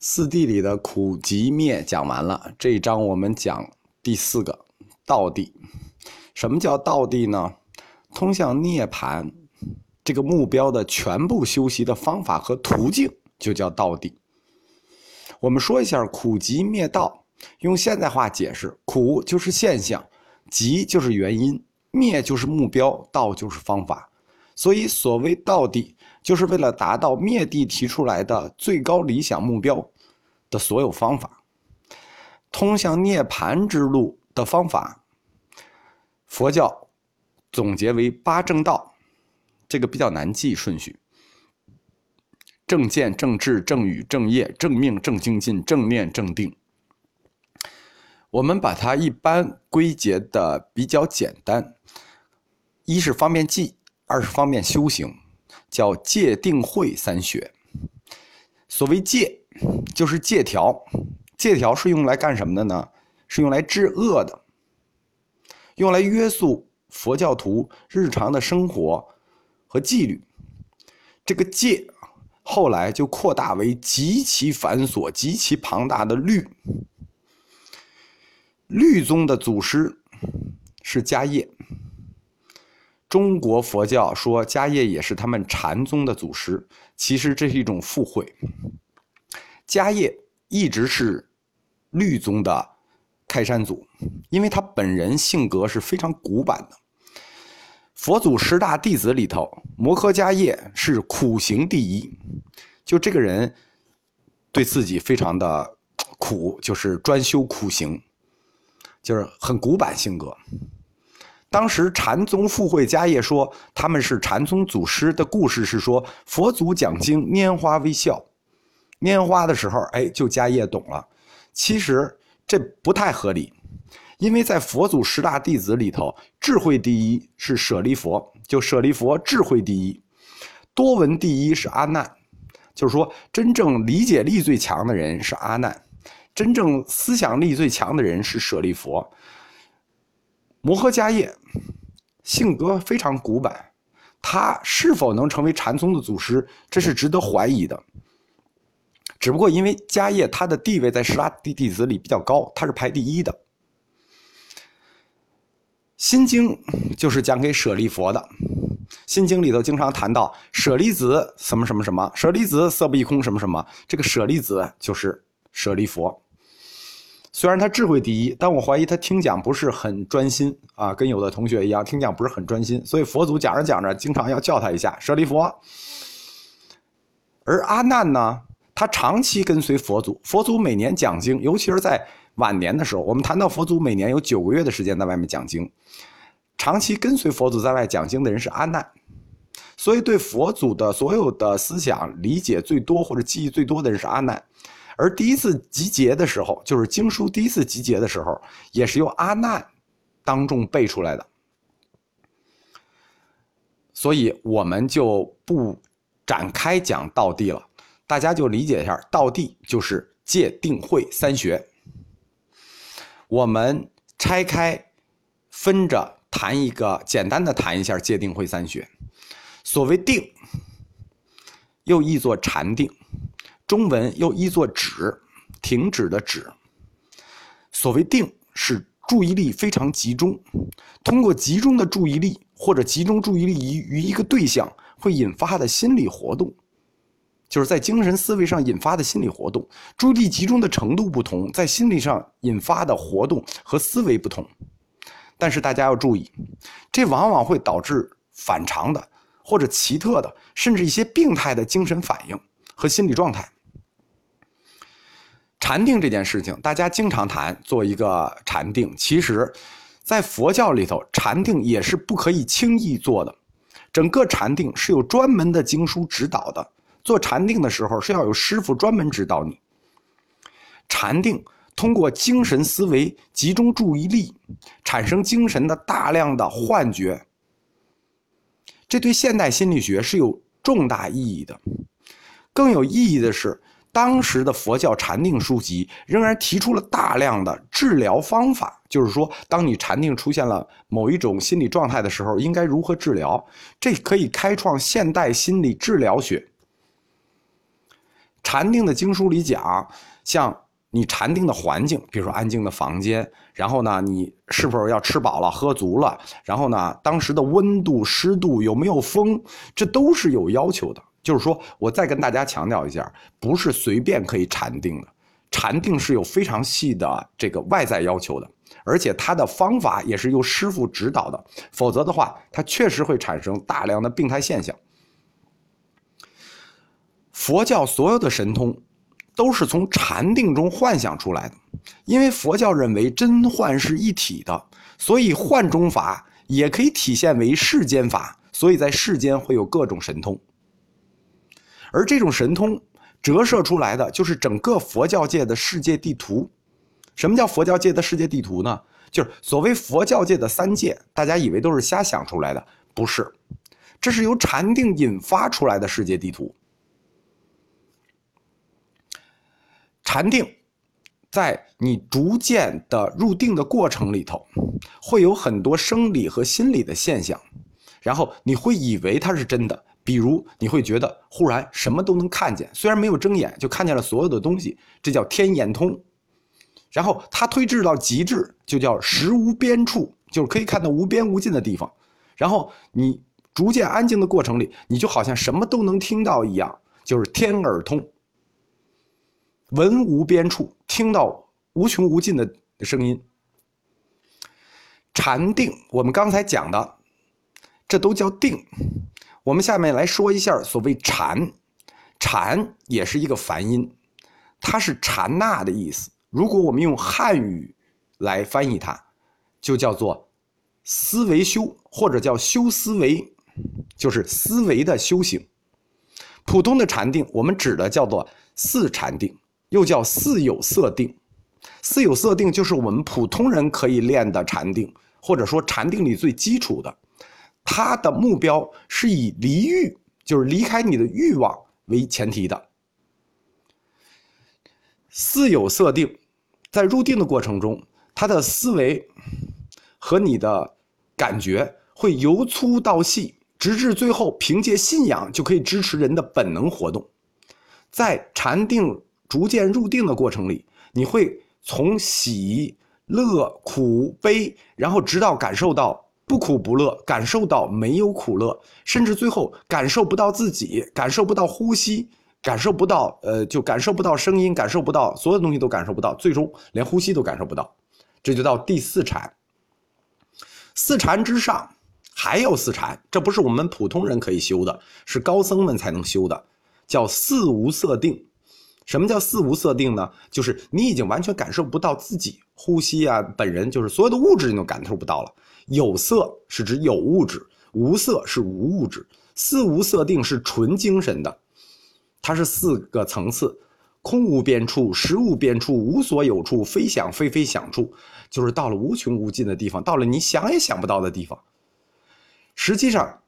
四谛里的苦集灭讲完了，这一章我们讲第四个道谛。什么叫道谛呢？通向涅槃这个目标的全部修习的方法和途径，就叫道谛。我们说一下苦集灭道，用现代话解释，苦就是现象，集就是原因，灭就是目标，道就是方法。所以，所谓道谛。就是为了达到灭地提出来的最高理想目标的所有方法，通向涅槃之路的方法，佛教总结为八正道，这个比较难记顺序：正见、正智、正语、正业、正命、正精进、正念、正定。我们把它一般归结的比较简单，一是方便记，二是方便修行。叫戒定慧三学。所谓戒，就是戒条。戒条是用来干什么的呢？是用来治恶的，用来约束佛教徒日常的生活和纪律。这个戒后来就扩大为极其繁琐、极其庞大的律。律宗的祖师是迦叶。中国佛教说迦叶也是他们禅宗的祖师，其实这是一种附会。迦叶一直是律宗的开山祖，因为他本人性格是非常古板的。佛祖十大弟子里头，摩诃迦叶是苦行第一，就这个人对自己非常的苦，就是专修苦行，就是很古板性格。当时禅宗附会迦叶说他们是禅宗祖师的故事是说佛祖讲经拈花微笑，拈花的时候，哎，就迦叶懂了。其实这不太合理，因为在佛祖十大弟子里头，智慧第一是舍利佛，就舍利佛智慧第一，多闻第一是阿难，就是说真正理解力最强的人是阿难，真正思想力最强的人是舍利佛。摩诃迦叶性格非常古板，他是否能成为禅宗的祖师，这是值得怀疑的。只不过因为迦叶他的地位在十大弟弟子里比较高，他是排第一的。《心经》就是讲给舍利佛的，《心经》里头经常谈到舍利子什么什么什么，舍利子色不异空什么什么，这个舍利子就是舍利佛。虽然他智慧第一，但我怀疑他听讲不是很专心啊，跟有的同学一样，听讲不是很专心。所以佛祖讲着讲着，经常要叫他一下舍利佛。而阿难呢，他长期跟随佛祖，佛祖每年讲经，尤其是在晚年的时候，我们谈到佛祖每年有九个月的时间在外面讲经，长期跟随佛祖在外讲经的人是阿难，所以对佛祖的所有的思想理解最多或者记忆最多的人是阿难。而第一次集结的时候，就是经书第一次集结的时候，也是由阿难当众背出来的。所以我们就不展开讲道地了，大家就理解一下，道地就是戒定慧三学。我们拆开分着谈一个，简单的谈一下戒定慧三学。所谓定，又译作禅定。中文又译作止，停止的止。所谓定，是注意力非常集中，通过集中的注意力或者集中注意力于于一个对象，会引发的心理活动，就是在精神思维上引发的心理活动。注意力集中的程度不同，在心理上引发的活动和思维不同。但是大家要注意，这往往会导致反常的或者奇特的，甚至一些病态的精神反应和心理状态。禅定这件事情，大家经常谈做一个禅定。其实，在佛教里头，禅定也是不可以轻易做的。整个禅定是有专门的经书指导的。做禅定的时候，是要有师傅专门指导你。禅定通过精神思维集中注意力，产生精神的大量的幻觉。这对现代心理学是有重大意义的。更有意义的是。当时的佛教禅定书籍仍然提出了大量的治疗方法，就是说，当你禅定出现了某一种心理状态的时候，应该如何治疗？这可以开创现代心理治疗学。禅定的经书里讲，像你禅定的环境，比如说安静的房间，然后呢，你是否要吃饱了、喝足了，然后呢，当时的温度、湿度有没有风，这都是有要求的。就是说，我再跟大家强调一下，不是随便可以禅定的，禅定是有非常细的这个外在要求的，而且它的方法也是由师傅指导的，否则的话，它确实会产生大量的病态现象。佛教所有的神通，都是从禅定中幻想出来的，因为佛教认为真幻是一体的，所以幻中法也可以体现为世间法，所以在世间会有各种神通。而这种神通折射出来的就是整个佛教界的世界地图。什么叫佛教界的世界地图呢？就是所谓佛教界的三界，大家以为都是瞎想出来的，不是，这是由禅定引发出来的世界地图。禅定，在你逐渐的入定的过程里头，会有很多生理和心理的现象，然后你会以为它是真的。比如你会觉得忽然什么都能看见，虽然没有睁眼就看见了所有的东西，这叫天眼通。然后它推至到极致，就叫识无边处，就是可以看到无边无尽的地方。然后你逐渐安静的过程里，你就好像什么都能听到一样，就是天耳通，闻无边处，听到无穷无尽的声音。禅定，我们刚才讲的，这都叫定。我们下面来说一下所谓禅，禅也是一个梵音，它是禅那的意思。如果我们用汉语来翻译它，就叫做思维修，或者叫修思维，就是思维的修行。普通的禅定，我们指的叫做四禅定，又叫四有色定。四有色定就是我们普通人可以练的禅定，或者说禅定里最基础的。他的目标是以离欲，就是离开你的欲望为前提的。四有色定，在入定的过程中，他的思维和你的感觉会由粗到细，直至最后凭借信仰就可以支持人的本能活动。在禅定逐渐入定的过程里，你会从喜、乐、苦、悲，然后直到感受到。不苦不乐，感受到没有苦乐，甚至最后感受不到自己，感受不到呼吸，感受不到，呃，就感受不到声音，感受不到所有东西都感受不到，最终连呼吸都感受不到，这就到第四禅。四禅之上还有四禅，这不是我们普通人可以修的，是高僧们才能修的，叫四无色定。什么叫四无色定呢？就是你已经完全感受不到自己呼吸啊，本人就是所有的物质你都感受不到了。有色是指有物质，无色是无物质。四无色定是纯精神的，它是四个层次：空无边处、实无边处、无所有处、非想非非想处，就是到了无穷无尽的地方，到了你想也想不到的地方。实际上，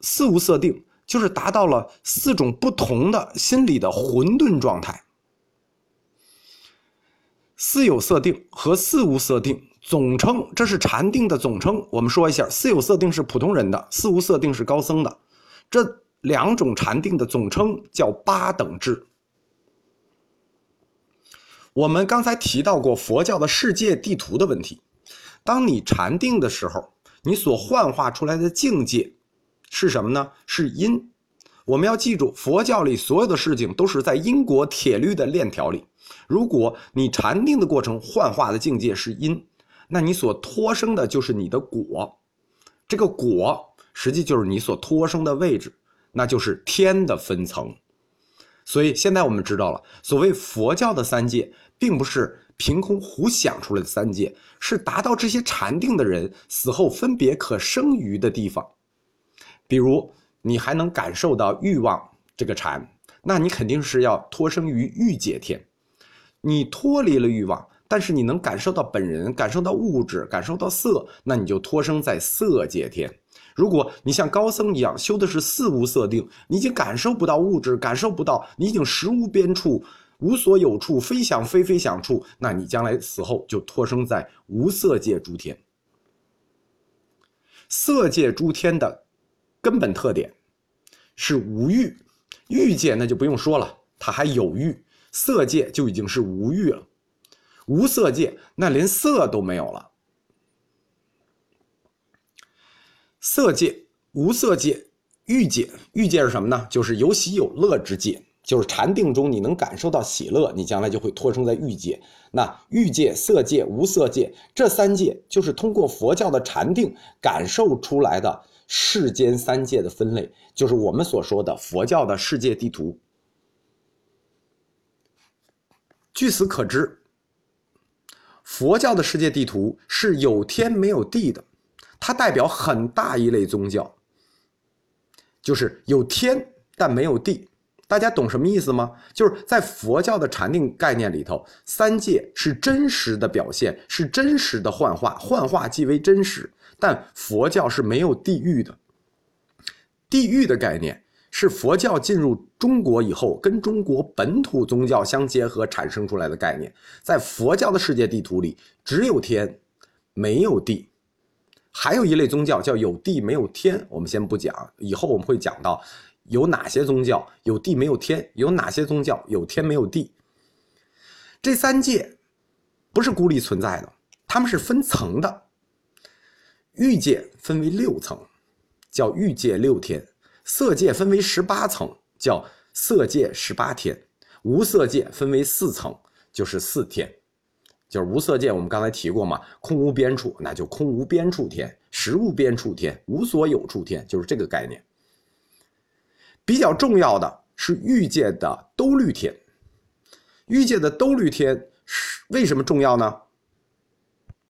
四无色定就是达到了四种不同的心理的混沌状态。四有色定和四无色定。总称这是禅定的总称。我们说一下，四有色定是普通人的，四无色定是高僧的。这两种禅定的总称叫八等制。我们刚才提到过佛教的世界地图的问题。当你禅定的时候，你所幻化出来的境界是什么呢？是因。我们要记住，佛教里所有的事情都是在因果铁律的链条里。如果你禅定的过程幻化的境界是因。那你所托生的就是你的果，这个果实际就是你所托生的位置，那就是天的分层。所以现在我们知道了，所谓佛教的三界，并不是凭空胡想出来的三界，是达到这些禅定的人死后分别可生于的地方。比如你还能感受到欲望这个禅，那你肯定是要托生于欲界天。你脱离了欲望。但是你能感受到本人，感受到物质，感受到色，那你就托生在色界天。如果你像高僧一样修的是四无色定，你已经感受不到物质，感受不到，你已经实无边处，无所有处，非想非非想处，那你将来死后就托生在无色界诸天。色界诸天的根本特点是无欲，欲界那就不用说了。它还有欲；色界就已经是无欲了。无色界，那连色都没有了。色界、无色界、欲界，欲界是什么呢？就是有喜有乐之界，就是禅定中你能感受到喜乐，你将来就会托生在欲界。那欲界、色界、无色界这三界，就是通过佛教的禅定感受出来的世间三界的分类，就是我们所说的佛教的世界地图。据此可知。佛教的世界地图是有天没有地的，它代表很大一类宗教，就是有天但没有地。大家懂什么意思吗？就是在佛教的禅定概念里头，三界是真实的表现，是真实的幻化，幻化即为真实。但佛教是没有地狱的，地狱的概念。是佛教进入中国以后，跟中国本土宗教相结合产生出来的概念。在佛教的世界地图里，只有天，没有地。还有一类宗教叫有地没有天，我们先不讲，以后我们会讲到有哪些宗教有地没有天，有哪些宗教有天没有地。这三界不是孤立存在的，它们是分层的。欲界分为六层，叫欲界六天。色界分为十八层，叫色界十八天；无色界分为四层，就是四天。就是无色界，我们刚才提过嘛，空无边处，那就空无边处天；实无边处天，无所有处天，就是这个概念。比较重要的是欲界的兜率天。欲界的兜率天是为什么重要呢？